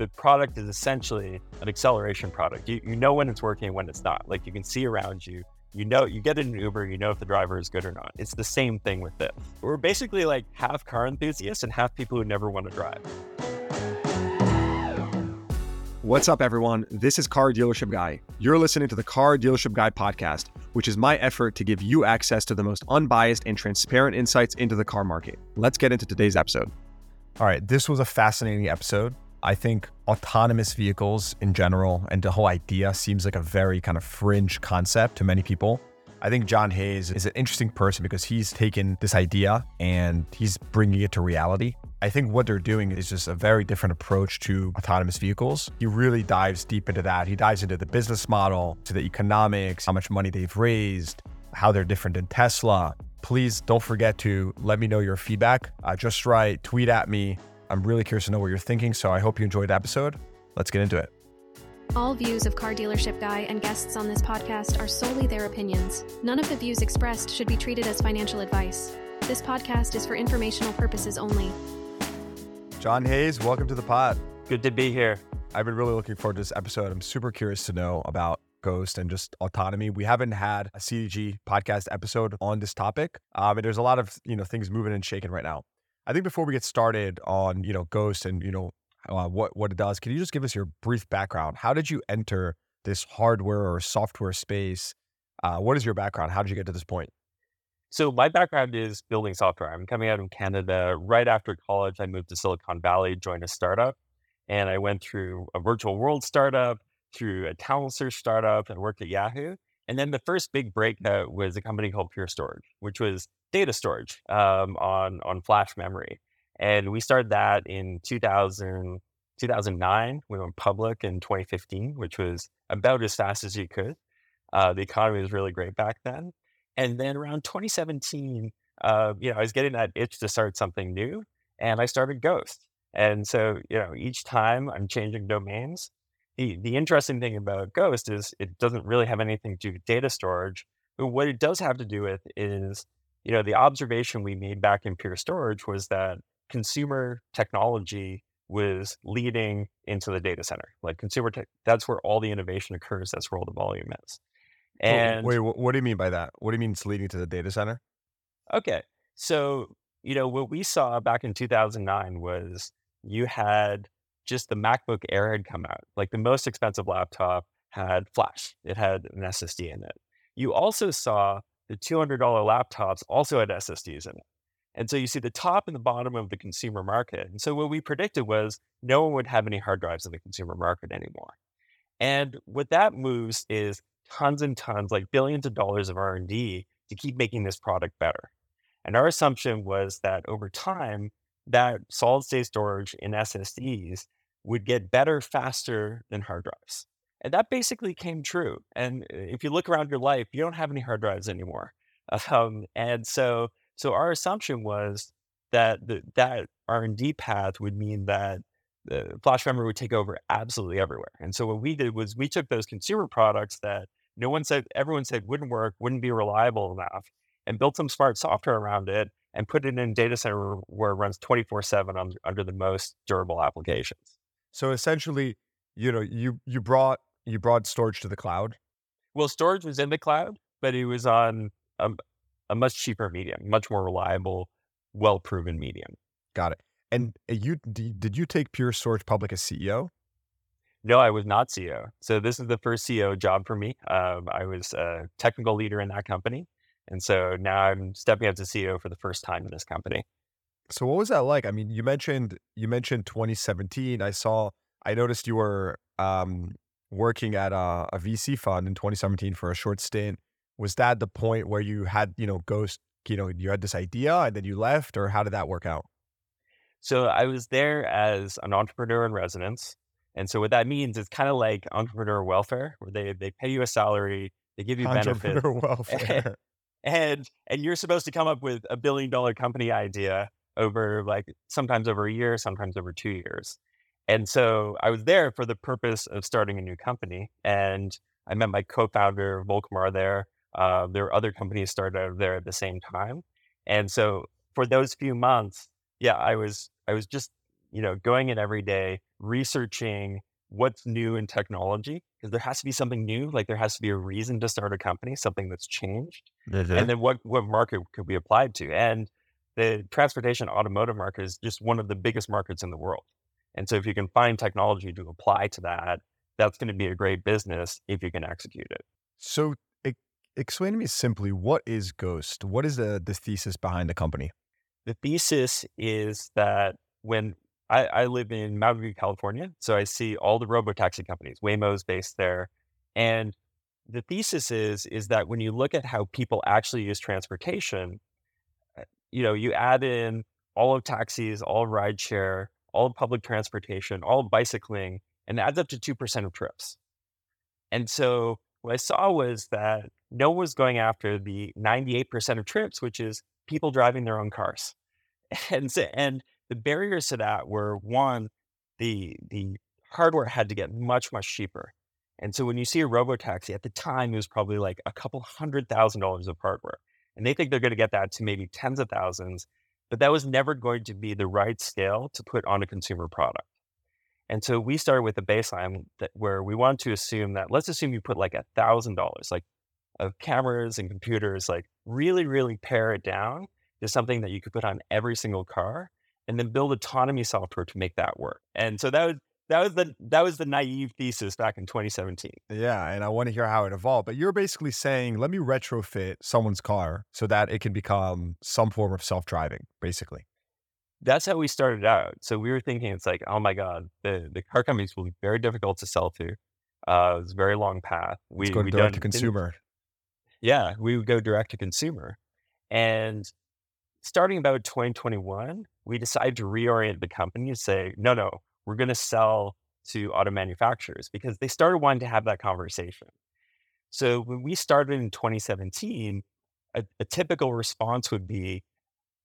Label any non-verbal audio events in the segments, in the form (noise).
the product is essentially an acceleration product. You, you know when it's working and when it's not. Like you can see around you. You know, you get in an Uber, you know if the driver is good or not. It's the same thing with this. We're basically like half car enthusiasts and half people who never want to drive. What's up, everyone? This is Car Dealership Guy. You're listening to the Car Dealership Guy podcast, which is my effort to give you access to the most unbiased and transparent insights into the car market. Let's get into today's episode. All right, this was a fascinating episode. I think autonomous vehicles in general and the whole idea seems like a very kind of fringe concept to many people. I think John Hayes is an interesting person because he's taken this idea and he's bringing it to reality. I think what they're doing is just a very different approach to autonomous vehicles. He really dives deep into that. He dives into the business model, to the economics, how much money they've raised, how they're different than Tesla. Please don't forget to let me know your feedback. Uh, just write, tweet at me. I'm really curious to know what you're thinking. So I hope you enjoyed the episode. Let's get into it. All views of Car Dealership Guy and guests on this podcast are solely their opinions. None of the views expressed should be treated as financial advice. This podcast is for informational purposes only. John Hayes, welcome to the pod. Good to be here. I've been really looking forward to this episode. I'm super curious to know about Ghost and just autonomy. We haven't had a CDG podcast episode on this topic, um, and there's a lot of you know things moving and shaking right now. I think before we get started on you know Ghost and you know uh, what what it does. Can you just give us your brief background? How did you enter this hardware or software space? Uh, what is your background? How did you get to this point? So my background is building software. I'm coming out of Canada right after college. I moved to Silicon Valley, joined a startup, and I went through a virtual world startup, through a talent search startup, and worked at Yahoo. And then the first big breakout was a company called Pure Storage, which was data storage um, on on flash memory. And we started that in 2000, 2009. We went public in 2015, which was about as fast as you could. Uh, the economy was really great back then. And then around 2017, uh, you know, I was getting that itch to start something new, and I started Ghost. And so, you know, each time I'm changing domains. The, the interesting thing about Ghost is it doesn't really have anything to do with data storage. But what it does have to do with is, you know, the observation we made back in Pure Storage was that consumer technology was leading into the data center. Like consumer tech, that's where all the innovation occurs. That's where all the volume is. And wait, what do you mean by that? What do you mean it's leading to the data center? Okay. So, you know, what we saw back in 2009 was you had just the MacBook Air had come out. Like the most expensive laptop had flash, it had an SSD in it. You also saw the $200 laptops also had SSDs in it. And so you see the top and the bottom of the consumer market. And so what we predicted was no one would have any hard drives in the consumer market anymore. And what that moves is tons and tons, like billions of dollars of R&D to keep making this product better. And our assumption was that over time, that solid state storage in SSDs would get better faster than hard drives. And that basically came true. And uh, if you look around your life, you don't have any hard drives anymore. (laughs) Um, and so so our assumption was that the, that R and D path would mean that the flash memory would take over absolutely everywhere. And so what we did was we took those consumer products that no one said, everyone said wouldn't work, wouldn't be reliable enough, and built some smart software around it and put it in data center where it runs 24 seven under the most durable applications. So essentially, you know, you, you brought, you brought storage to the cloud. Well, storage was in the cloud, but it was on um, a much cheaper medium, much more reliable, well proven medium. Got it. And uh, you did you take Pure Storage public as CEO? No, I was not CEO. So this is the first CEO job for me. Um, I was a technical leader in that company, and so now I'm stepping up to CEO for the first time in this company. So what was that like? I mean, you mentioned you mentioned 2017. I saw. I noticed you were um, working at a, a VC fund in 2017 for a short stint was that the point where you had you know ghost you know you had this idea and then you left or how did that work out so i was there as an entrepreneur in residence and so what that means is kind of like entrepreneur welfare where they they pay you a salary they give you (laughs) benefits Entrepreneur welfare. And and you're supposed to come up with a billion dollar company idea over like sometimes over a year sometimes over two years. And so i was there for the purpose of starting a new company and i met my co-founder volkmar there. Uh, there were other companies started out there at the same time, and so for those few months, yeah, I was I was just you know, going in every day, researching what's new in technology, because there has to be something new. Like there has to be a reason to start a company, something that's changed. Mm-hmm. And then what, what market could be applied to? And the transportation automotive market is just one of the biggest markets in the world. And so if you can find technology to apply to that, that's going to be a great business if you can execute it. So e- explain to me simply what is Ghost? What is the the thesis behind the company? The thesis is that when I, I live in Mountain View, California, so I see all the robo taxi companies. Waymo's based there, and the thesis is is that when you look at how people actually use transportation, uh, you know, you add in all of taxis, all rideshare, all of public transportation, all of bicycling, and adds up to two percent of trips. And so what I saw was that no one was going after the 98% of trips, which is people driving their own cars. (laughs) And so, and the barriers to that were one, the the hardware had to get much, much cheaper. And so when you see a robo taxi at the time, it was probably like a couple hundred thousand dollars of hardware. And they think they're going to get that to maybe tens of thousands, but that was never going to be the right scale to put on a consumer product. And so we started with a baseline that where we wanted to assume that let's assume you put like a thousand dollars, like of cameras and computers, like really, really pare it down to something that you could put on every single car and then build autonomy software to make that work. And so that was that was the that was the naive thesis back in 2017. Yeah, and I want to hear how it evolved. But you're basically saying, let me retrofit someone's car so that it can become some form of self-driving, basically. That's how we started out. So we were thinking it's like, oh my God, the, the car companies will be very difficult to sell to. Uh, it's a very long path. We Let's go we direct done- to consumer. Yeah, we would go direct to consumer. And starting about 2021, we decided to reorient the company and say, no, no, we're going to sell to auto manufacturers because they started wanting to have that conversation. So when we started in 2017, a, a typical response would be,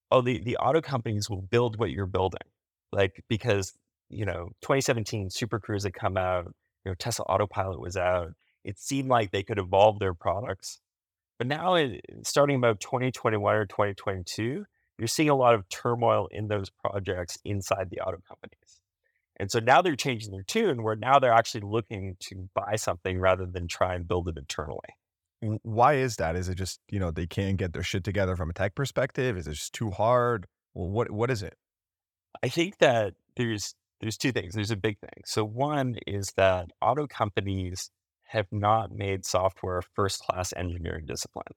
oh, the, the auto companies will build what you're building. Like, because, you know, 2017, Super Cruise had come out, you know, Tesla Autopilot was out. It seemed like they could evolve their products. But now, starting about 2021 or 2022, you're seeing a lot of turmoil in those projects inside the auto companies. And so now they're changing their tune where now they're actually looking to buy something rather than try and build it internally. Why is that? Is it just, you know, they can't get their shit together from a tech perspective? Is it just too hard? Well, what what is it? I think that there's there's two things. There's a big thing. So one is that auto companies have not made software a first class engineering discipline.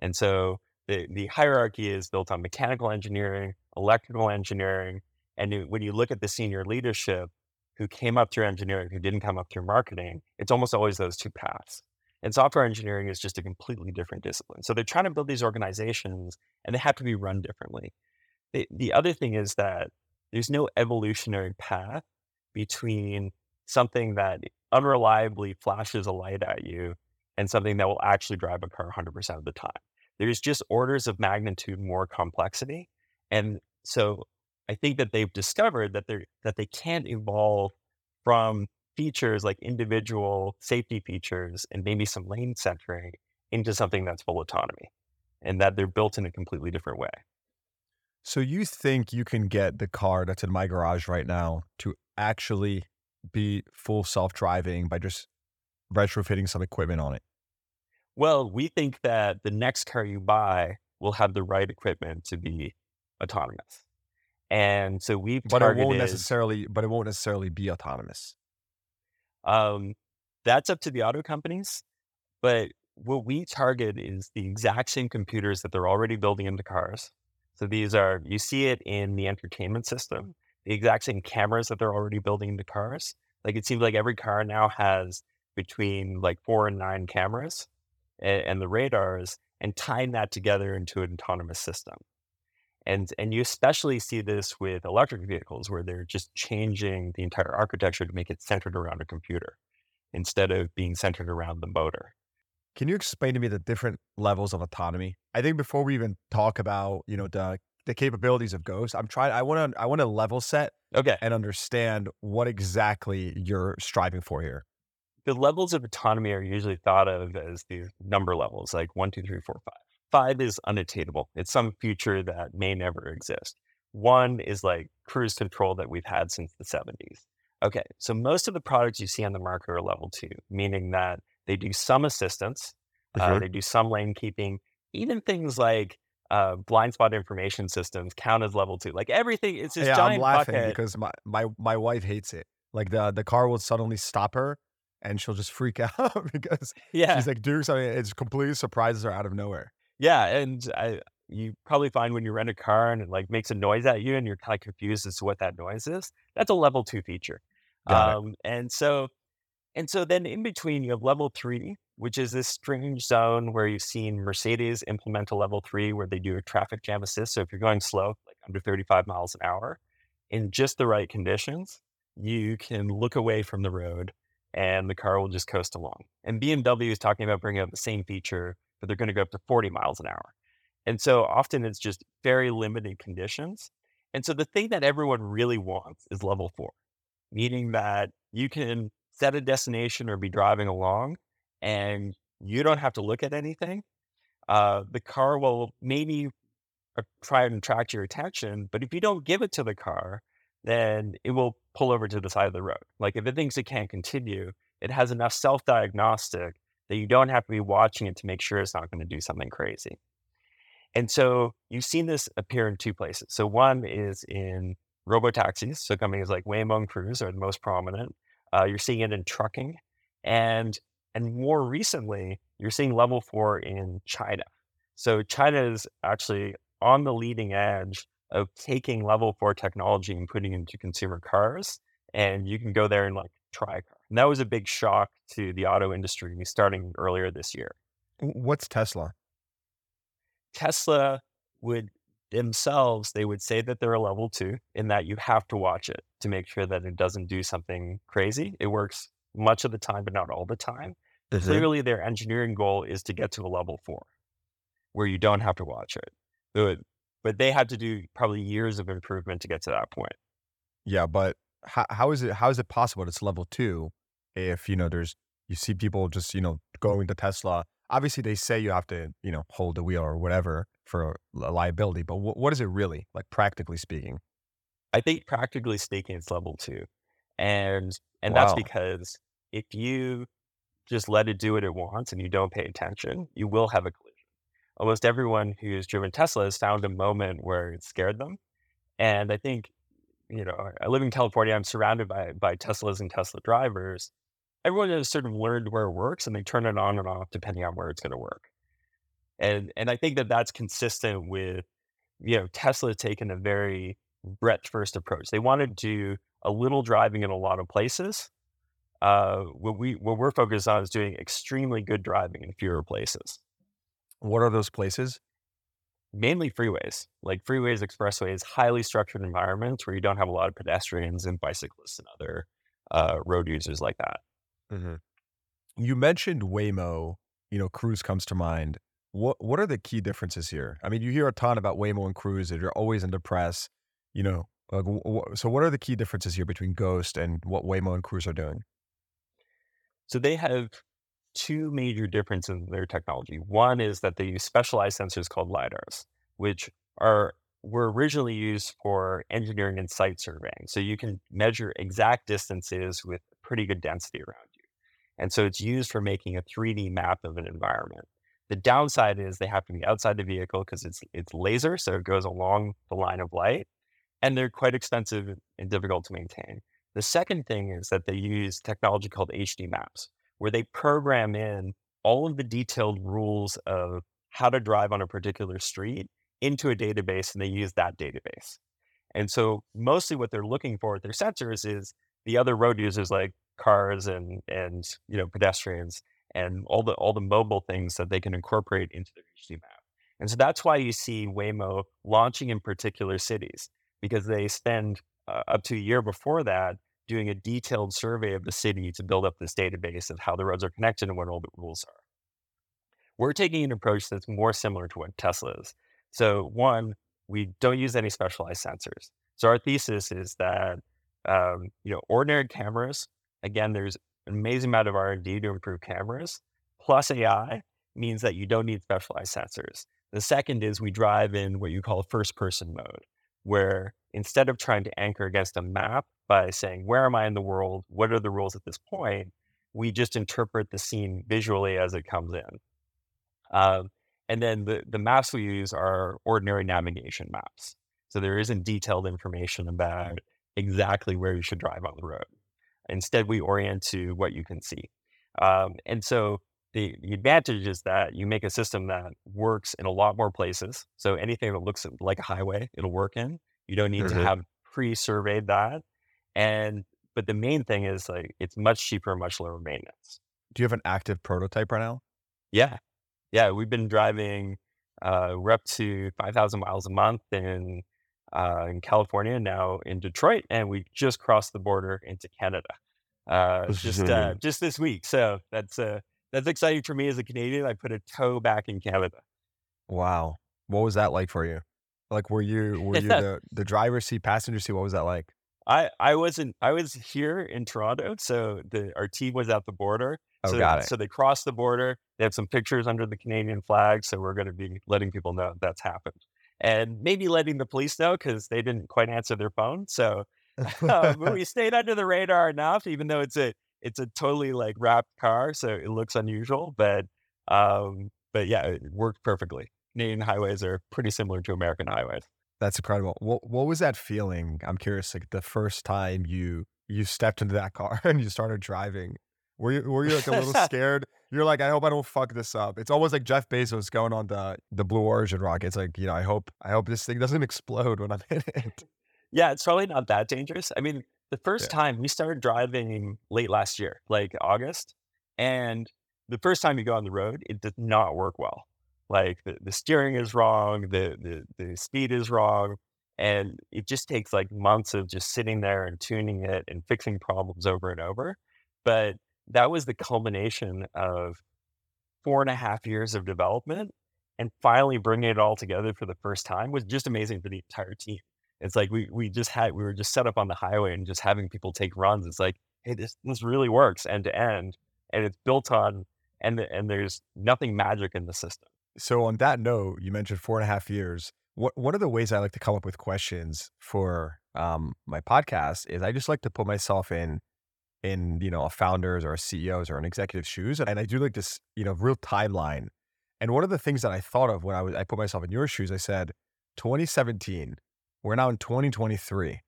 And so the, the hierarchy is built on mechanical engineering, electrical engineering. And when you look at the senior leadership who came up through engineering, who didn't come up through marketing, it's almost always those two paths. And software engineering is just a completely different discipline. So they're trying to build these organizations and they have to be run differently. The, the other thing is that there's no evolutionary path between something that unreliably flashes a light at you and something that will actually drive a car 100% of the time. There's just orders of magnitude more complexity. And so I think that they've discovered that they that they can't evolve from features like individual safety features and maybe some lane centering into something that's full autonomy and that they're built in a completely different way. So you think you can get the car that's in my garage right now to actually be full self-driving by just retrofitting some equipment on it? Well, we think that the next car you buy will have the right equipment to be autonomous. And so we've But it won't necessarily but it won't necessarily be autonomous. um, that's up to the auto companies. But what we target is the exact same computers that they're already building into cars. So these are, you see it in the entertainment system, the exact same cameras that they're already building into cars. Like it seems like every car now has between like four and nine cameras and, and the radars and tying that together into an autonomous system. And, and you especially see this with electric vehicles where they're just changing the entire architecture to make it centered around a computer instead of being centered around the motor. Can you explain to me the different levels of autonomy? I think before we even talk about, you know, the the capabilities of Ghost, I'm trying I want to I want to level set Okay. and understand what exactly you're striving for here. The levels of autonomy are usually thought of as the number levels, like one, two, three, four, five. Five is unattainable. It's some future that may never exist. One is like cruise control that we've had since the 70s. Okay, so most of the products you see on the market are level two, meaning that they do some assistance, uh, Mhm. they do some lane keeping, even things like uh, blind spot information systems count as level two. Like everything, it's just yeah, I'm laughing bucket. because my, my my wife hates it. Like the the car will suddenly stop her and she'll just freak (laughs) out because yeah, she's like doing something. It's completely surprises her out of nowhere. Yeah, and I you probably find when you rent a car and it like makes a noise at you and you're kind of confused as to what that noise is. That's a level two feature. Um, and so and so then in between you have level three, which is this strange zone where you've seen Mercedes implement a level three where they do a traffic jam assist. So if you're going slow, like under 35 miles an hour, in just the right conditions, you can look away from the road and the car will just coast along. And BMW is talking about bringing out the same feature, but they're going to go up to 40 miles an hour. And so often it's just very limited conditions. And so the thing that everyone really wants is level four, meaning that you can set a destination or be driving along and you don't have to look at anything. Uh, the car will maybe try and attract your attention, but if you don't give it to the car, then it will pull over to the side of the road. Like if it thinks it can't continue, it has enough self diagnostic that you don't have to be watching it to make sure it's not going to do something crazy. And so you've seen this appear in two places. So one is in robo taxis. So companies like Waymo and Cruise are the most prominent. Uh, you're seeing it in trucking, and and more recently, you're seeing level four in China. So China is actually on the leading edge of taking level four technology and putting it into consumer cars. And you can go there and like try a car. And that was a big shock to the auto industry starting earlier this year. What's Tesla? Tesla would themselves, they would say that they're a level two in that you have to watch it to make sure that it doesn't do something crazy. It works much of the time, but not all the time. Clearly, their engineering goal is to get to a level four where you don't have to watch it. But, but they had to do probably years of improvement to get to that point. Yeah, but how, how is it how is it possible it's level two if you know there's you see people just you know going to Tesla? Obviously, they say you have to you know hold the wheel or whatever for liability, but wh- what is it really like practically speaking? I think practically speaking, it's level two. And and that's because if you just let it do what it wants and you don't pay attention, you will have a. Almost everyone who's driven Tesla has found a moment where it scared them. And I think, you know, I live in California, I'm surrounded by by Teslas and Tesla drivers. Everyone has sort of learned where it works and they turn it on and off depending on where it's going to work. And and I think that that's consistent with, you know, Tesla taken a very breadth first approach. They want to do a little driving in a lot of places. Uh, what we what we're focused on is doing extremely good driving in fewer places, What are those places? mainly freeways, like freeways, expressways, highly structured environments where you don't have a lot of pedestrians and bicyclists and other uh, road users like that. You mentioned Waymo. You know, Cruise comes to mind. What what are the key differences here? I mean, you hear a ton about Waymo and Cruise, and you're always in the press. You know, like, wh- so what are the key differences here between Ghost and what Waymo and Cruise are doing? So they have two major differences in their technology. One is that they use specialized sensors called lidars, which are were originally used for engineering and site surveying. So you can measure exact distances with pretty good density around you. And so it's used for making a 3D map of an environment. The downside is they have to be outside the vehicle because it's it's laser, so it goes along the line of light, and they're quite expensive and difficult to maintain. The second thing is that they use technology called HD maps, where they program in all of the detailed rules of how to drive on a particular street into a database, and they use that database. And so mostly what they're looking for with their sensors is the other road users like cars and and you know pedestrians and all the all the mobile things that they can incorporate into their HD map. And so that's why you see Waymo launching in particular cities because they spend uh, up to a year before that doing a detailed survey of the city to build up this database of how the roads are connected and what all the rules are. We're taking an approach that's more similar to what Tesla is. So, one, we don't use any specialized sensors. So, our thesis is that um, you know ordinary cameras. Again, there's an amazing amount of R and D to improve cameras. Plus AI means that you don't need specialized sensors. The second is we drive in what you call first person mode, where instead of trying to anchor against a map by saying, where am I in the world? What are the rules at this point? We just interpret the scene visually as it comes in. Um, and then the, the maps we use are ordinary navigation maps. So there isn't detailed information about exactly where you should drive on the road. Instead, we orient to what you can see. Um, and so the, the advantage is that you make a system that works in a lot more places. So anything that looks like a highway, it'll work in. You don't need mm-hmm. to have pre-surveyed that. And but the main thing is like it's much cheaper, much lower maintenance. Do you have an active prototype right now? Yeah. Yeah. We've been driving uh, we're up to five thousand miles a month in uh, in California, now in Detroit, and we just crossed the border into Canada uh, just uh, (laughs) just this week. So that's uh, that's exciting for me as a Canadian. I put a toe back in Canada. Wow, what was that like for you? Like, were you were you (laughs) the the driver's seat, passenger seat? What was that like? I I wasn't. I was here in Toronto, so the our team was at the border. Oh, so, got it. So they crossed the border. They have some pictures under the Canadian flag. So we're going to be letting people know that's happened, and maybe letting the police know because they didn't quite answer their phone. So (laughs) (laughs) um, we stayed under the radar enough, even though it's a it's a totally like wrapped car, so it looks unusual. But um, but yeah, it worked perfectly. Canadian highways are pretty similar to American highways. That's incredible. What what was that feeling? I'm curious. Like the first time you you stepped into that car (laughs) and you started driving, were you were you like a little (laughs) scared? You're like, I hope I don't fuck this up. It's almost like Jeff Bezos going on the the Blue Origin rocket. It's like you know, I hope I hope this thing doesn't (laughs) explode when I'm in it. Yeah, it's probably not that dangerous. I mean, the first yeah. time we started driving late last year, like August, and the first time you go on the road, it does not work well. Like the, the steering is wrong, the, the the speed is wrong, and it just takes like months of just sitting there and tuning it and fixing problems over and over. But that was the culmination of four and a half years of development and finally bringing it all together for the first time was just amazing for the entire team. It's like we we just had we were just set up on the highway and just having people take runs. It's like, hey, this this really works end to end, and it's built on and and there's nothing magic in the system. So on that note, you mentioned four and a half years. What one of the ways I like to come up with questions for um, my podcast is I just like to put myself in in you know a founder's or a CEO's or an executive's shoes, and I do like this you know real timeline. And one of the things that I thought of when I was I put myself in your shoes, I said 2017 we're now in 2023.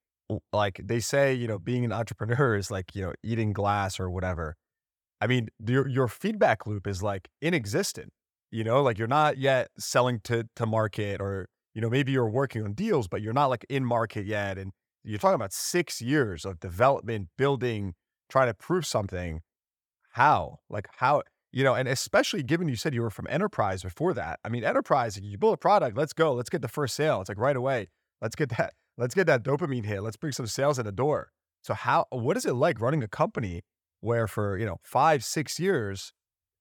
Like they say, you know, being an entrepreneur is like, you know, eating glass or whatever. I mean, your your feedback loop is like inexistent. You know, like you're not yet selling to to market or, you know, maybe you're working on deals, but you're not like in market yet. And you're talking about six years of development, building, trying to prove something. How? Like how you know, and especially given you said you were from enterprise before that. I mean, enterprise, you build a product, let's go, let's get the first sale. It's like right away. Let's get that. Let's get that dopamine hit. Let's bring some sales in the door. So how? What is it like running a company where for you know five, six years,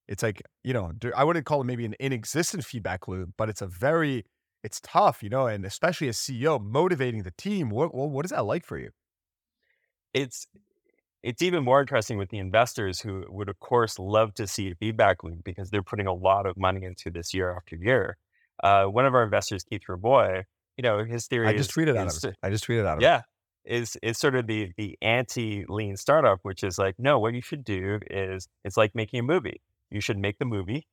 it's like you know I wouldn't call it maybe an inexistent feedback loop, but it's a very it's tough, you know, and especially as CEO, motivating the team. What what is that like for you? It's it's even more interesting with the investors who would of course love to see a feedback loop because they're putting a lot of money into this year after year. Uh, one of our investors, Keith Rabois, you know, his theory. I just tweeted out of it. I just tweeted out of yeah, it. is is sort of the the anti lean startup, which is like, no, what you should do is it's like making a movie. You should make the movie,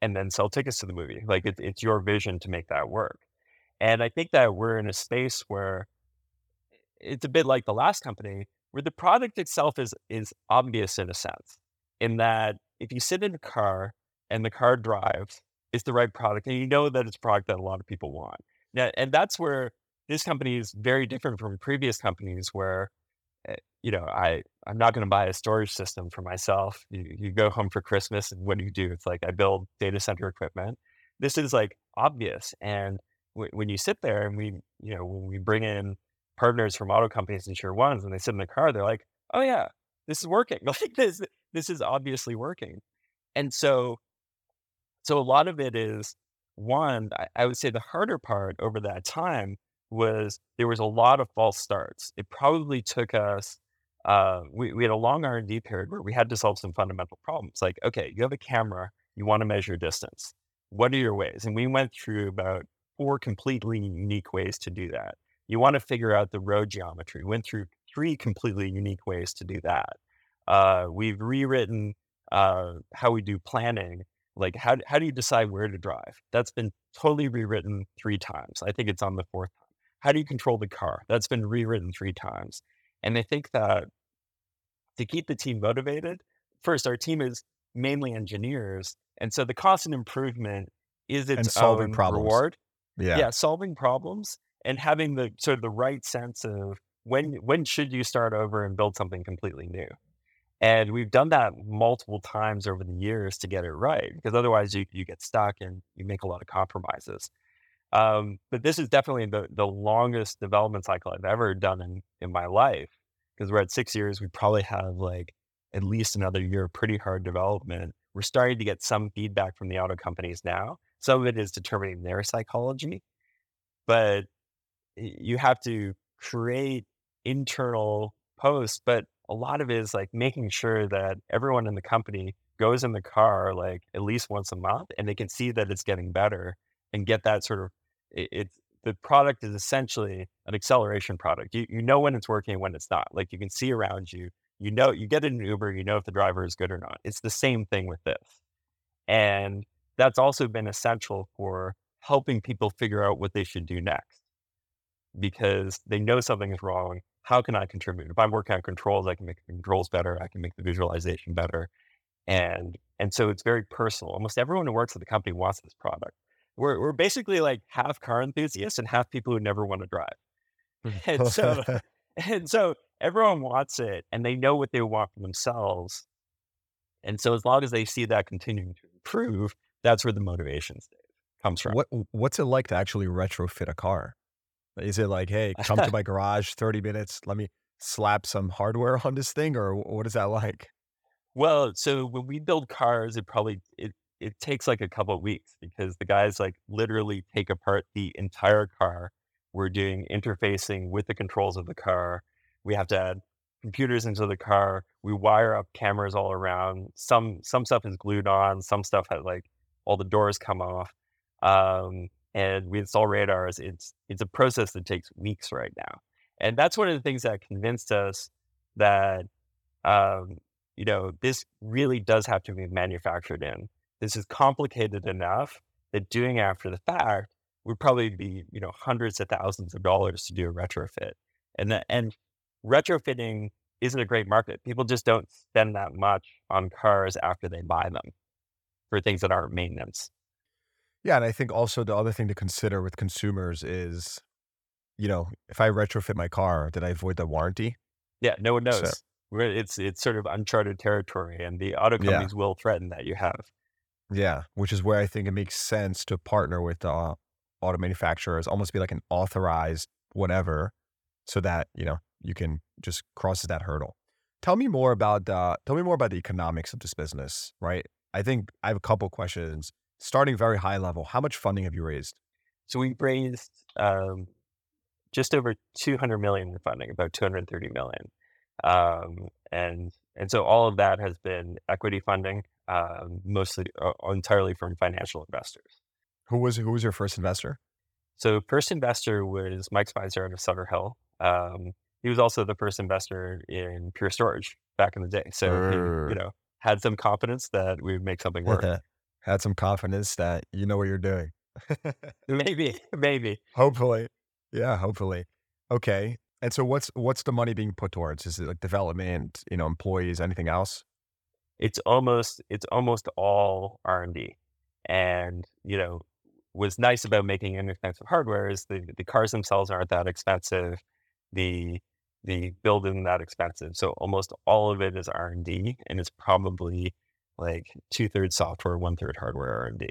and then sell tickets to the movie. Like it, it's your vision to make that work. And I think that we're in a space where it's a bit like the last company, where the product itself is is obvious in a sense, in that if you sit in a car and the car drives, it's the right product, and you know that it's a product that a lot of people want. Yeah, and that's where this company is very different from previous companies where eh, you know i i'm not going to buy a storage system for myself. You, you go home for christmas and what do you do? It's like i build data center equipment. This is like obvious and w- when you sit there and we you know when we bring in partners from auto companies and tier ones and they sit in the car they're like oh yeah this is working. (laughs) Like this this is obviously working. And so so a lot of it is one, I, would say the harder part over that time was there was a lot of false starts. It probably took us uh, we, we had a long r&d period where we had to solve some fundamental problems like okay you have a camera you want to measure distance what are your ways and we went through about four completely unique ways to do that you want to figure out the road geometry. We went through three completely unique ways to do that. Uh, we've rewritten uh, how we do planning. Like how how do you decide where to drive? That's been totally rewritten three times. I think it's on the fourth time. How do you control the car? That's been rewritten three times. And I think that to keep the team motivated, first our team is mainly engineers, and so the constant improvement is its And solving own problems. reward. Yeah. yeah, solving problems and having the sort of the right sense of when when should you start over and build something completely new. And we've done that multiple times over the years to get it right, because otherwise you you get stuck and you make a lot of compromises. Um, but this is definitely the the longest development cycle I've ever done in in my life. Because we're at six years, we probably have like at least another year of pretty hard development. We're starting to get some feedback from the auto companies now. Some of it is determining their psychology, but you have to create internal posts. But a lot of it is like making sure that everyone in the company goes in the car like at least once a month and they can see that it's getting better and get that sort of it, it's the product is essentially an acceleration product. You you know when it's working and when it's not. Like you can see around you. You know you get in an Uber, you know if the driver is good or not. It's the same thing with this. And that's also been essential for helping people figure out what they should do next because they know something is wrong. How can I contribute? If I'm working on controls, I can make the controls better. I can make the visualization better. And and so it's very personal. Almost everyone who works at the company wants this product. We're we're basically like half car enthusiasts and half people who never want to drive. Mm. (laughs) And (laughs) so and so everyone wants it and they know what they want for themselves. And so as long as they see that continuing to improve, that's where the motivation stays, comes from. what what's it like to actually retrofit a car? Is it like, hey, come to my (laughs) garage, 30 minutes, let me slap some hardware (laughs) on this thing, or what is that like? Well, so when we build cars, it probably it it takes like a couple of weeks because the guys like literally take apart the entire car. We're doing interfacing with the controls of the car. We have to add computers into the car. We wire up cameras all around. Some some stuff is glued on. Some stuff has like all the doors come off. Um, and we install radars. It's it's a process that takes weeks right now. And that's one of the things that convinced us that um, you know, this really does have to be manufactured in. This is complicated enough that doing after the fact would probably be, you know, hundreds of thousands of dollars to do a retrofit. And that and retrofitting isn't a great market. People just don't spend that much on cars after they buy them for things that aren't maintenance. Yeah, and I think also the other thing to consider with consumers is, you know, if I retrofit my car, did I avoid the warranty? Yeah, no one So- knows. We're, it's it's sort of uncharted territory, and the auto Yeah. companies will threaten that you have. Yeah, which is where I think it makes sense to partner with the uh, auto manufacturers, almost be like an authorized whatever, so that you know you can just cross that hurdle. Tell me more about uh, tell me more about the economics of this business, right? I think I have a couple questions. Starting very high level, how much funding have you raised? So we raised um, just over 200 million in funding, about 230 million, um, and and so all of that has been equity funding, um, mostly uh, entirely from financial investors. Who was who was your first investor? So first investor was Mike Speiser out of Sutter Hill. Um, he was also the first investor in Pure Storage back in the day. So he, you know, had some confidence that we would make something work. (laughs) (laughs) Had some confidence that you know what you're doing. (laughs) maybe, (laughs) maybe. Hopefully. Yeah, hopefully. Okay. And so what's what's the money being put towards? Is it like development, you know, employees, anything else? it's almost it's almost all R and D, and you know what's nice about making inexpensive hardware is the the cars themselves aren't that expensive, the the build isn't that expensive, so almost all of it is R and D, and it's probably like two thirds software, one third hardware R and D.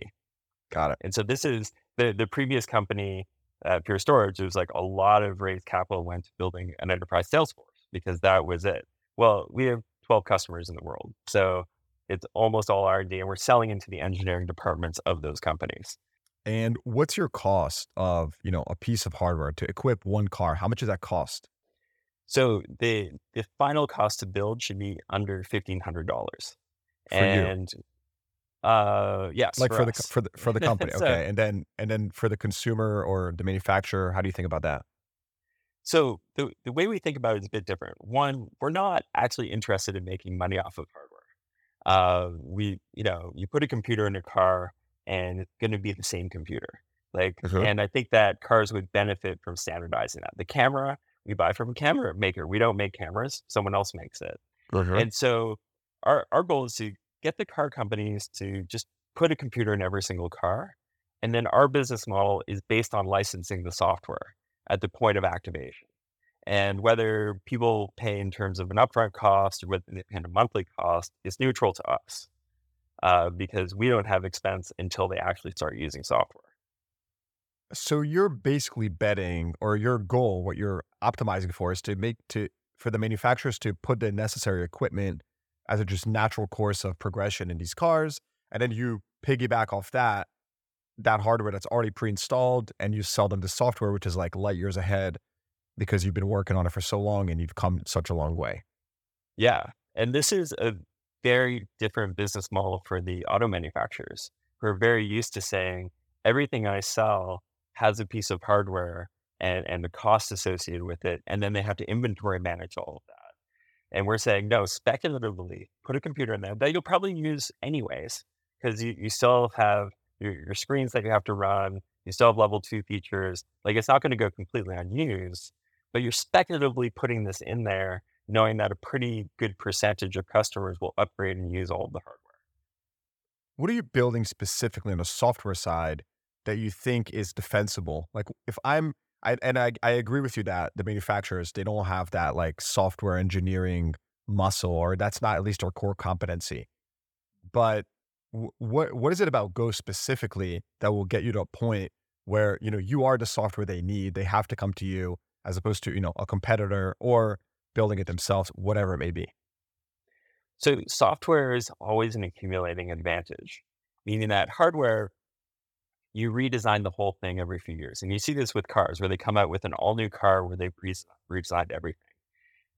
Got it. And so this is the the previous company, uh, Pure Storage. It was like a lot of raised capital went to building an enterprise sales force because that was it. Well, we have 12 customers in the world, so it's almost all R and D, and we're selling into the engineering departments of those companies. And what's your cost of, you know, a piece of hardware to equip one car? How much does that cost? So the the final cost to build should be under fifteen hundred dollars. For you. And uh, yes, Like for, the for the for the (laughs) company. So- okay. And then and then for the consumer or the manufacturer, how do you think about that? So the, the way we think about it is a bit different. One, we're not actually interested in making money off of hardware. Uh, we, you know, you put a computer in a car and it's going to be the same computer. Like, Mhm. and I think that cars would benefit from standardizing that. The camera we buy from a camera maker. We don't make cameras; someone else makes it. And so our our goal is to get the car companies to just put a computer in every single car. And then our business model is based on licensing the software at the point of activation. And whether people pay in terms of an upfront cost or whether they pay a monthly cost is neutral to us uh, because we don't have expense until they actually start using software. So you're basically betting, or your goal, what you're optimizing for, is to make to for the manufacturers to put the necessary equipment as a just natural course of progression in these cars, and then you piggyback off that that hardware that's already pre-installed, and you sell them the software, which is like light years ahead because you've been working on it for so long and you've come such a long way. Yeah. And this is a very different business model for the auto manufacturers who are very used to saying everything I sell has a piece of hardware and, and the cost associated with it. And then they have to inventory manage all of that. And we're saying, no, speculatively, put a computer in there that you'll probably use anyways, because you, you still have your, your screens that you have to run. You still have level two features. Like it's not going to go completely unused, but you're speculatively putting this in there, knowing that a pretty good percentage of customers will upgrade and use all of the hardware. What are you building specifically on the software side that you think is defensible? Like if I'm I, and I, I agree with you that the manufacturers they don't have that like software engineering muscle or that's not at least our core competency. But wh- what what is it about Ghost specifically that will get you to a point where you know you are the software they need? They have to come to you as opposed to you know a competitor or building it themselves, whatever it may be. So software is always an accumulating advantage, meaning that hardware, you redesign the whole thing every few years. And you see this with cars where they come out with an all new car where they've re- redesigned everything.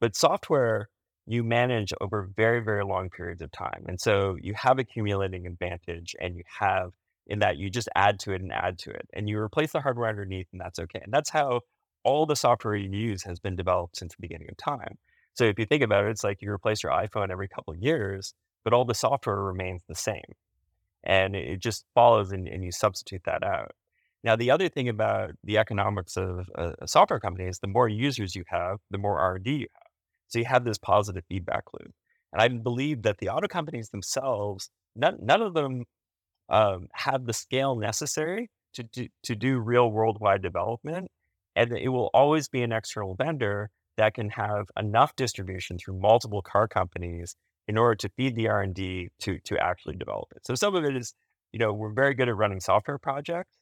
But software, you manage over very, very long periods of time. And so you have accumulating advantage and you have in that you just add to it and add to it. And you replace the hardware underneath, and that's okay. And that's how all the software you use has been developed since the beginning of time. So if you think about it, it's like you replace your iPhone every couple of years, but all the software remains the same. And it just follows and, and you substitute that out. Now, the other thing about the economics of a, a software company is the more users you have, the more R&D you have. So you have this positive feedback loop. And I believe that the auto companies themselves, none, none of them um, have the scale necessary to do, to do real worldwide development. And it will always be an external vendor that can have enough distribution through multiple car companies in order to feed the R&D to, to actually develop it. So some of it is, you know, we're very good at running software projects,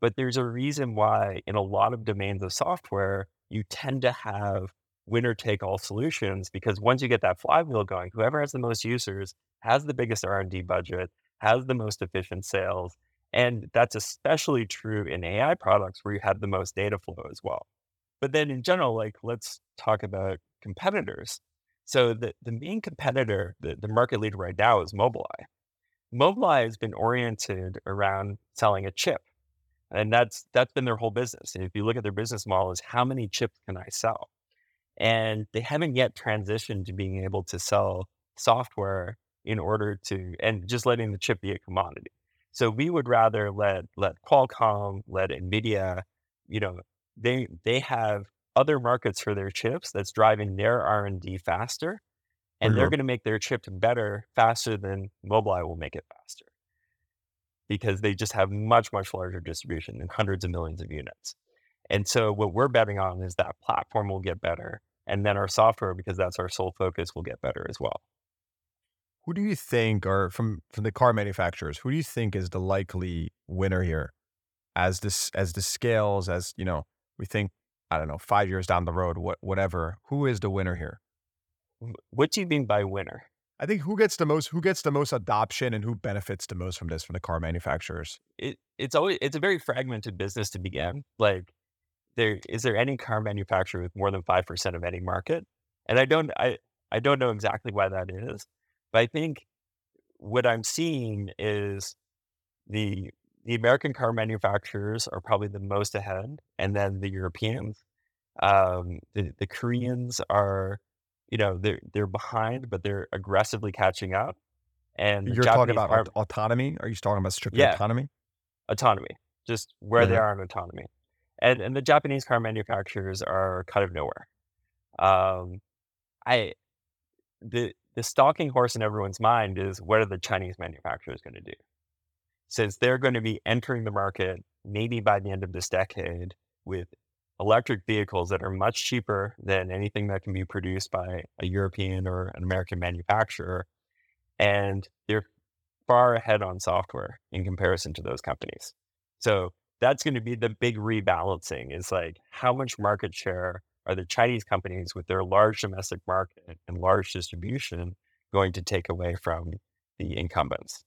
but there's a reason why in a lot of domains of software, you tend to have winner take all solutions because once you get that flywheel going, whoever has the most users has the biggest R&D budget, has the most efficient sales, and that's especially true in AI products where you have the most data flow as well. But then in general, like let's talk about competitors. So the, the main competitor, the, the market leader right now is Mobileye. Mobileye has been oriented around selling a chip. And that's that's been their whole business. And if you look at their business model, is how many chips can I sell? And they haven't yet transitioned to being able to sell software in order to and just letting the chip be a commodity. So we would rather let let Qualcomm, let Nvidia, you know, they they have other markets for their chips that's driving their R and D faster, and they're Mhm. going to make their chip better faster than Mobileye will make it faster because they just have much much larger distribution and hundreds of millions of units. And so what we're betting on is that platform will get better, and then our software, because that's our sole focus, will get better as well. Who do you think, or from from the car manufacturers, who do you think is the likely winner here, as this as the scales, as you know, we think, I don't know, five years down the road, what whatever, who is the winner here? What do you mean by winner? I think who gets the most, who gets the most adoption, and who benefits the most from this from the car manufacturers. it, it's always it's a very fragmented business to begin. Like there is there any car manufacturer with more than five percent of any market? And I don't I I don't know exactly why that is, but I think what I'm seeing is the the American car manufacturers are probably the most ahead, and then the Europeans. Um, the, the Koreans are, you know, they're they're behind, but they're aggressively catching up. And You're Japanese talking about car- autonomy? Are you talking about strictly Yeah. autonomy? autonomy, just where they Mhm. are in autonomy. And and the Japanese car manufacturers are kind of nowhere. Um, I the the stalking horse in everyone's mind is what are the Chinese manufacturers going to do? Since they're going to be entering the market maybe by the end of this decade with electric vehicles that are much cheaper than anything that can be produced by a European or an American manufacturer, and they're far ahead on software in comparison to those companies. So that's going to be the big rebalancing is like how much market share are the Chinese companies with their large domestic market and large distribution going to take away from the incumbents?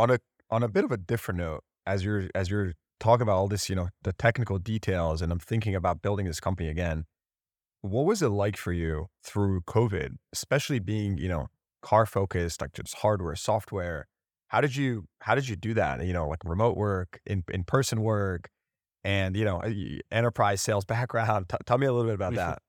on a on a bit of a different note, as you're as you're talking about all this, you know, the technical details, and I'm thinking about building this company again. What was it like for you through COVID, especially being, you know, car focused, like just hardware, software? How did you how did you do that? You know, like remote work, in in person work, and you know, enterprise sales background. T- tell me a little bit about (laughs) that.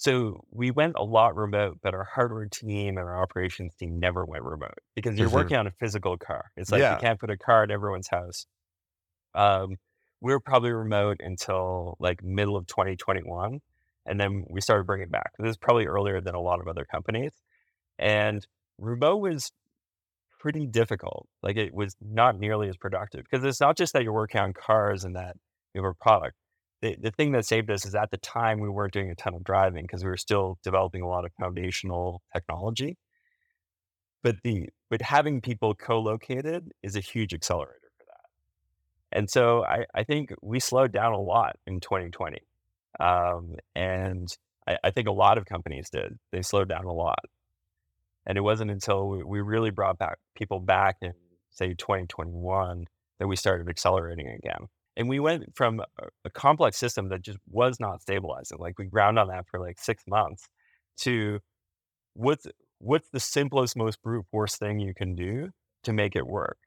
So we went a lot remote, but our hardware team and our operations team never went remote because you're Mhm. working on a physical car. It's like Yeah. you can't put a car at everyone's house. Um, we were probably remote until like middle of 2021, and then we started bringing back. This is probably earlier than a lot of other companies, and remote was pretty difficult. Like it was not nearly as productive because it's not just that you're working on cars and that you have a product. The, the thing that saved us is at the time we weren't doing a ton of driving because we were still developing a lot of foundational technology. But the but having people co-located is a huge accelerator for that. And so I, I think we slowed down a lot in 2020. Um, and I, I think a lot of companies did. They slowed down a lot. And it wasn't until we, we really brought back people back in say 2021 that we started accelerating again. And we went from a, complex system that just was not stabilizing. Like we ground on that for like six months to what's what's the simplest, most brute force thing you can do to make it work.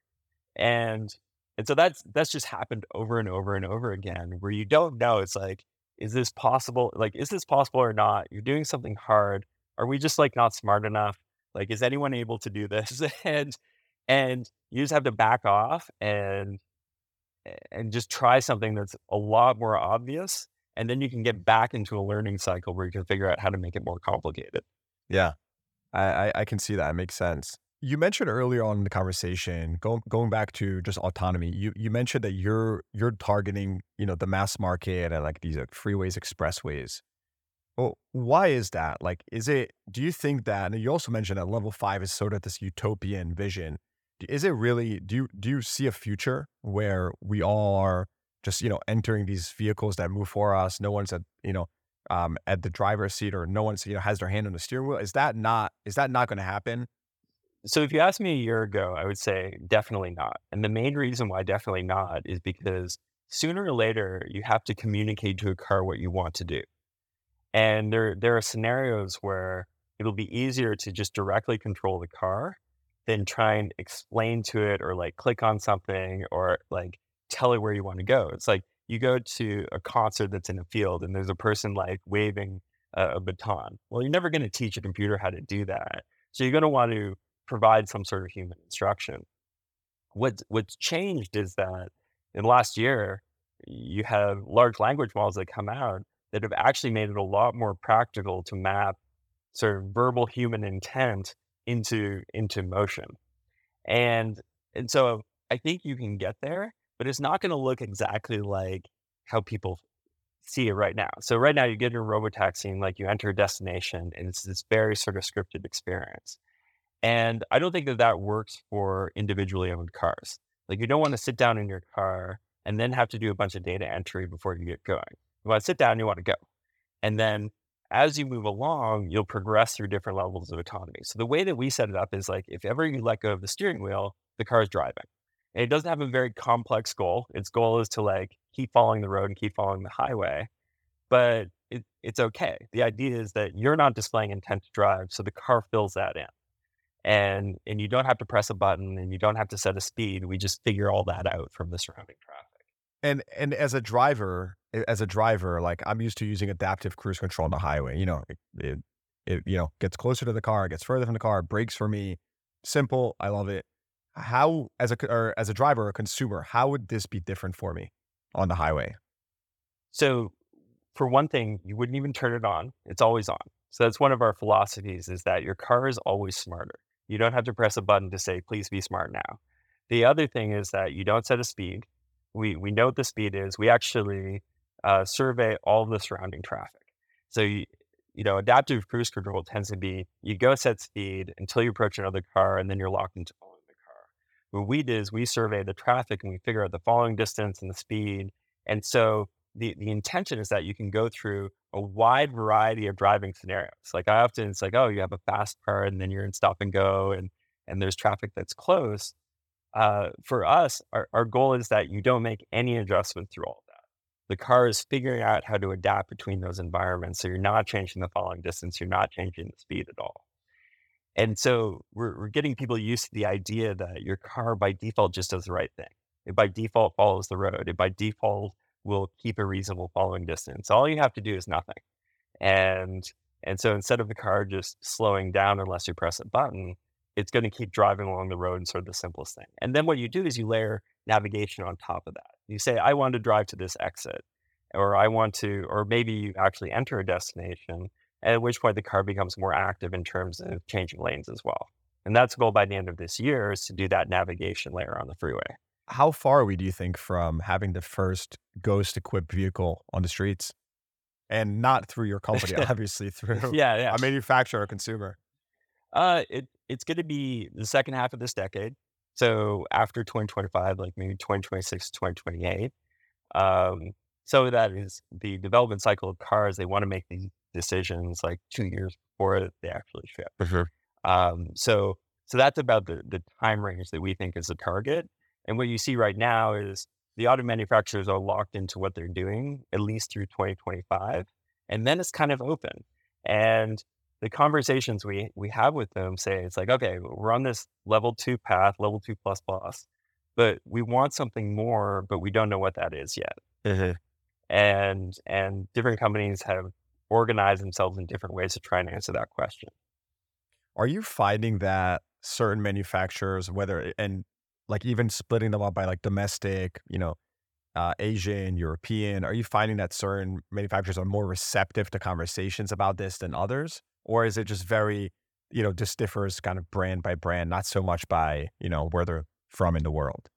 And and so that's that's just happened over and over and over again where you don't know. It's like, is this possible? Like, is this possible or not? You're doing something hard. Are we just like not smart enough? Like, is anyone able to do this? (laughs) and and you just have to back off and and just try something that's a lot more obvious. And then you can get back into a learning cycle where you can figure out how to make it more complicated. Yeah, I, I can see that. It makes sense. You mentioned earlier on in the conversation, going going back to just autonomy. You you mentioned that you're you're targeting you know the mass market and like these like freeways, expressways. Well, why is that? Like, is it? Do you think that? And you also mentioned that level five is sort of this utopian vision. Is it really? Do you do you see a future where we all are just you know entering these vehicles that move for us? No one's at you know um, at the driver's seat, or no one's you know has their hand on the steering wheel. Is that not? Is that not going to happen? So if you asked me a year ago, I would say definitely not. And the main reason why definitely not is because sooner or later you have to communicate to a car what you want to do. And there there are scenarios where it'll be easier to just directly control the car than try and explain to it or like click on something or like tell it where you want to go. It's like you go to a concert that's in a field and there's a person like waving a, a baton. Well, you're never going to teach a computer how to do that. So you're going to want to provide some sort of human instruction. What what's changed is that in last year, you have large language models that come out that have actually made it a lot more practical to map sort of verbal human intent into into motion. And and so I think you can get there, but it's not going to look exactly like how people see it right now. So right now you get your robotaxi and like you enter a destination and it's this very sort of scripted experience. And I don't think that that works for individually owned cars. Like you don't want to sit down in your car and then have to do a bunch of data entry before you get going. You want to sit down, you want to go. And then as you move along, you'll progress through different levels of autonomy. So the way that we set it up is like if ever you let go of the steering wheel, the car is driving. And it doesn't have a very complex goal. Its goal is to like keep following the road and keep following the highway. But it, it's okay. The idea is that you're not displaying intent to drive, so the car fills that in. And and you don't have to press a button and you don't have to set a speed. We just figure all that out from the surrounding traffic. And and as a driver, as a driver, like I'm used to using adaptive cruise control on the highway. You know, it, it, it you know gets closer to the car, gets further from the car, brakes for me. Simple, I love it. How as a or as a driver or consumer, how would this be different for me on the highway? So, for one thing, you wouldn't even turn it on; it's always on. So that's one of our philosophies: is that your car is always smarter. You don't have to press a button to say, "Please be smart now." The other thing is that you don't set a speed. We we know what the speed is. We actually uh, survey all the surrounding traffic. So you, you know, adaptive cruise control tends to be you go set speed until you approach another car, and then you're locked into following the car. What we did is we survey the traffic and we figure out the following distance and the speed. And so the the intention is that you can go through a wide variety of driving scenarios. Like I often it's like, oh, you have a fast car and then you're in stop and go and and there's traffic that's close. Uh, for us, our, our goal is that you don't make any adjustment through all. The car is figuring out how to adapt between those environments. So you're not changing the following distance, you're not changing the speed at all. And so we're, we're getting people used to the idea that your car by default just does the right thing. It by default follows the road. It by default will keep a reasonable following distance. All you have to do is nothing. And and so instead of the car just slowing down unless you press a button, it's going to keep driving along the road and sort of the simplest thing. And then what you do is you layer navigation on top of that. You say, I want to drive to this exit, or I want to, or maybe you actually enter a destination, at which point the car becomes more active in terms of changing lanes as well. And that's the goal by the end of this year is to do that navigation layer on the freeway. How far are we, do you think, from having the first ghost equipped vehicle on the streets? And not through your (laughs) company, obviously, through yeah, yeah. a manufacturer or consumer. Uh, it it's going to be the second half of this decade. So after 2025, like maybe 2026, 2028. Um, so that is the development cycle of cars. They want to make these decisions like two years before they actually ship. For sure. Um, so so that's about the the time range that we think is a target. And what you see right now is the auto manufacturers are locked into what they're doing at least through 2025, and then it's kind of open. And the conversations we we have with them say it's like, okay, we're on this level two path, level two plus plus, but we want something more, but we don't know what that is yet. Mm-hmm. And and different companies have organized themselves in different ways to try and answer that question. Are you finding that certain manufacturers, whether and like even splitting them up by like domestic, you know, uh, Asian, European, are you finding that certain manufacturers are more receptive to conversations about this than others? Or is it just very you know just differs kind of brand by brand not so much by you know where they're from in the world?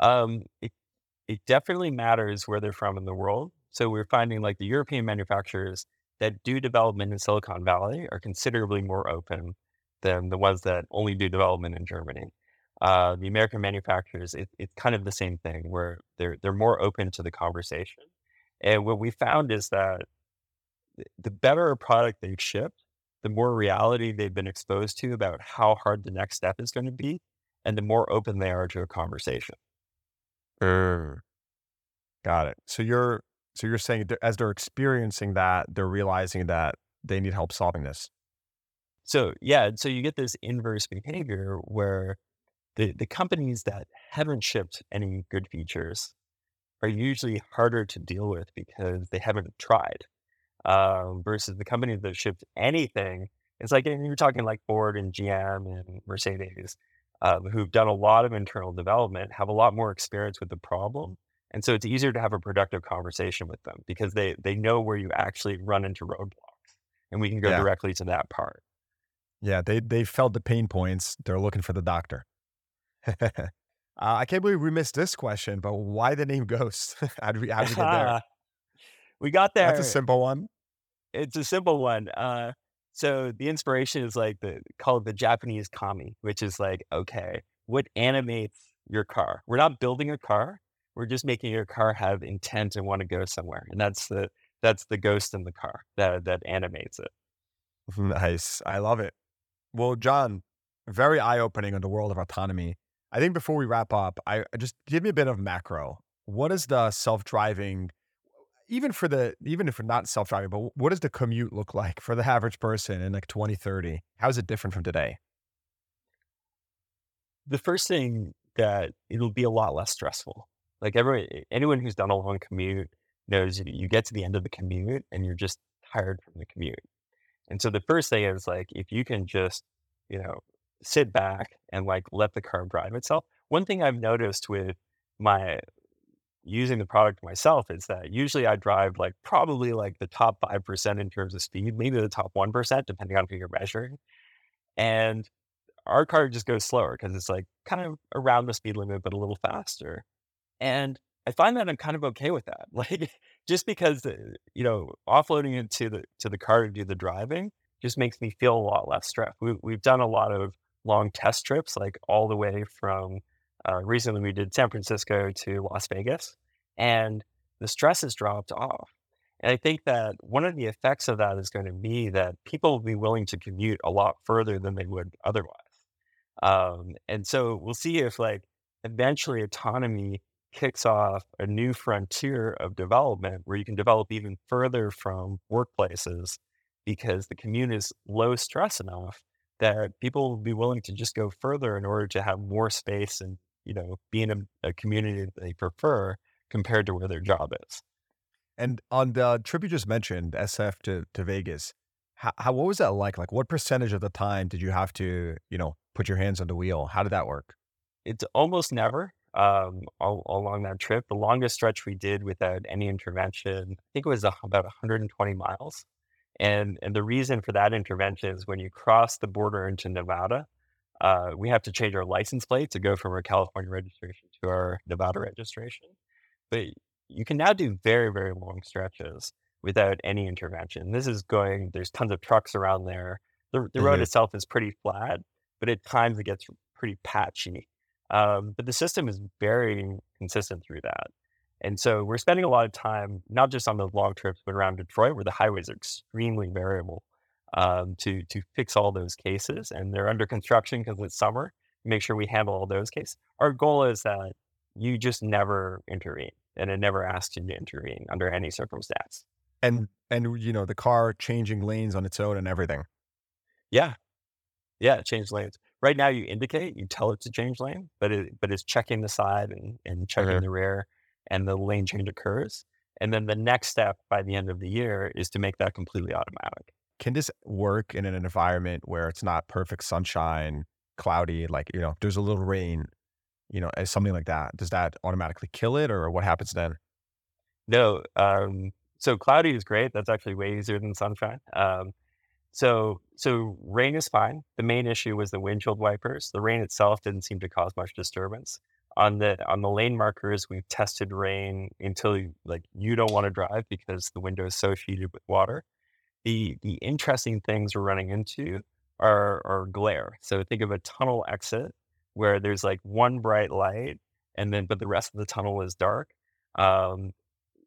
Um it, it definitely matters where they're from in the world. So we're finding like the european manufacturers that do development in silicon valley are considerably more open than the ones that only do development in germany. Uh, the american manufacturers it, it's kind of the same thing where they're they're more open to the conversation. And what we found is that the better a product they've shipped, the more reality they've been exposed to about how hard the next step is going to be, and the more open they are to a conversation. Uh, got it. So you're so you're saying as they're experiencing that, they're realizing that they need help solving this. So yeah, so you get this inverse behavior where the the companies that haven't shipped any good features are usually harder to deal with because they haven't tried um, versus the companies that shipped anything. It's like and you're talking like Ford and GM and Mercedes, um, who've done a lot of internal development, have a lot more experience with the problem, and so it's easier to have a productive conversation with them because they they know where you actually run into roadblocks, and we can go Yeah. directly to that part. Yeah, they they felt the pain points. They're looking for the doctor. (laughs) uh, I can't believe we missed this question, but why the name (laughs) Ghost? how did we how did we get there? (laughs) we got there. That's a simple one. It's a simple one. Uh, so the inspiration is like the called the Japanese kami, which is like, okay, what animates your car? We're not building a car. We're just making your car have intent and want to go somewhere. And that's the that's the ghost in the car that that animates it. Nice. I love it. Well, John, very eye opening on the world of autonomy. I think before we wrap up, I just give me a bit of macro. What is the self driving, even for the, even if we're not self driving, but what does the commute look like for the average person in like 2030? How is it different from today? The first thing that it'll be a lot less stressful. Like everyone anyone who's done a long commute knows you get to the end of the commute and you're just tired from the commute. And so the first thing is like if you can just, you know, sit back and like let the car drive itself. One thing I've noticed with my using the product myself is that usually I drive like probably like the top 5% in terms of speed, maybe the top 1%, depending on who you're measuring. And our car just goes slower because it's like kind of around the speed limit, but a little faster. And I find that I'm kind of okay with that. (laughs) Like just because uh, you know offloading it to the to the car to do the driving just makes me feel a lot less stressed. We, we've done a lot of long test trips, like all the way from uh, recently we did San Francisco to Las Vegas, and the stress has dropped off. And I think that one of the effects of that is going to be that people will be willing to commute a lot further than they would otherwise. Um, and so we'll see if like eventually autonomy kicks off a new frontier of development where you can develop even further from workplaces because the commute is low stress enough that people will be willing to just go further in order to have more space and you know be in a, a community that they prefer compared to where their job is. And on the trip you just mentioned, SF to, to Vegas, how, how what was that like? Like what percentage of the time did you have to, you know, put your hands on the wheel? How did that work? It's almost never um, all, all along that trip. The longest stretch we did without any intervention, I think it was about 120 miles. And and the reason for that intervention is when you cross the border into Nevada, uh, we have to change our license plate to go from our California registration to our Nevada registration. But you can now do very very long stretches without any intervention. This is going. There's tons of trucks around there. The, the road mm-hmm. itself is pretty flat, but at times it gets pretty patchy. Um, but the system is very consistent through that. And so we're spending a lot of time, not just on those long trips, but around Detroit, where the highways are extremely variable, um, to to fix all those cases. And they're under construction because it's summer. Make sure we handle all those cases. Our goal is that you just never intervene, and it never asks you to intervene under any circumstance. And and you know the car changing lanes on its own and everything. Yeah, yeah, change lanes. Right now, you indicate, you tell it to change lane, but it but it's checking the side and and checking mm-hmm. the rear and the lane change occurs. And then the next step by the end of the year is to make that completely automatic. Can this work in an environment where it's not perfect sunshine, cloudy, like, you know, there's a little rain, you know, something like that? Does that automatically kill it or what happens then? No. Um, so cloudy is great. That's actually way easier than sunshine. Um, so, so rain is fine. The main issue was the windshield wipers. The rain itself didn't seem to cause much disturbance on the on the lane markers we've tested rain until you, like you don't want to drive because the window is so sheeted with water the the interesting things we're running into are are glare. So think of a tunnel exit where there's like one bright light and then but the rest of the tunnel is dark. Um,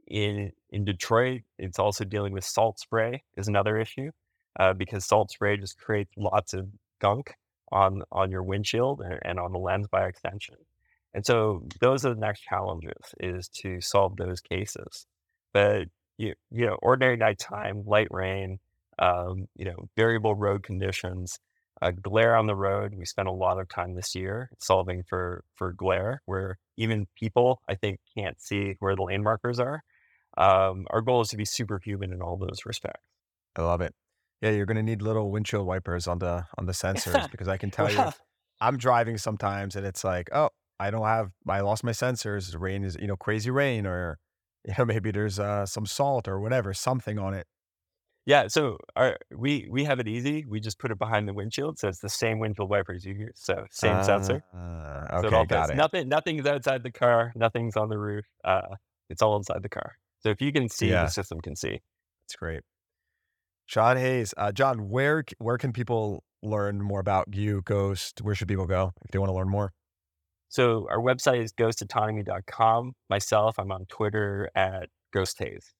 in in detroit it's also dealing with salt spray is another issue uh, because salt spray just creates lots of gunk on on your windshield and, and on the lens by extension. And so those are the next challenges is to solve those cases. But you, you know, ordinary nighttime, light rain, um, you know, variable road conditions, uh, glare on the road. We spent a lot of time this year solving for for glare, where even people I think can't see where the lane markers are. Um, our goal is to be superhuman in all those respects. I love it. Yeah, you're going to need little windshield wipers on the on the sensors (laughs) because I can tell you, I'm driving sometimes and it's like, oh, I don't have, I lost my sensors. Rain is, you know, crazy rain, or you know, maybe there's uh, some salt or whatever, something on it. Yeah, so our, we we have it easy. We just put it behind the windshield, so it's the same windshield wipers you use. So same uh, sensor. Uh, okay, so it all got it. Nothing nothing's outside the car. Nothing's on the roof. Uh, it's all inside the car. So if you can see, yeah. the system can see. That's great. John Hayes, uh, John, where where can people learn more about you, Ghost? Where should people go if they want to learn more? So our website is ghostautonomy.com. Myself, I'm on Twitter at Ghost Hayes,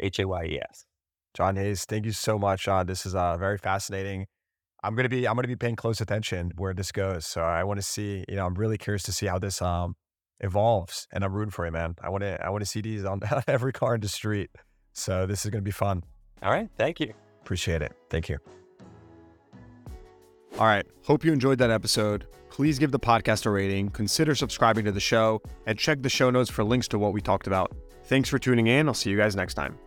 H A Y E S. John Hayes, thank you so much, John. This is uh, very fascinating. I'm gonna be I'm gonna be paying close attention where this goes. So I want to see, you know, I'm really curious to see how this um evolves, and I'm rooting for you, man. I want to I want to see these (laughs) on every car in the street. So this is gonna be fun. All right, thank you. Appreciate it. Thank you. All right. Hope you enjoyed that episode. Please give the podcast a rating, consider subscribing to the show, and check the show notes for links to what we talked about. Thanks for tuning in. I'll see you guys next time.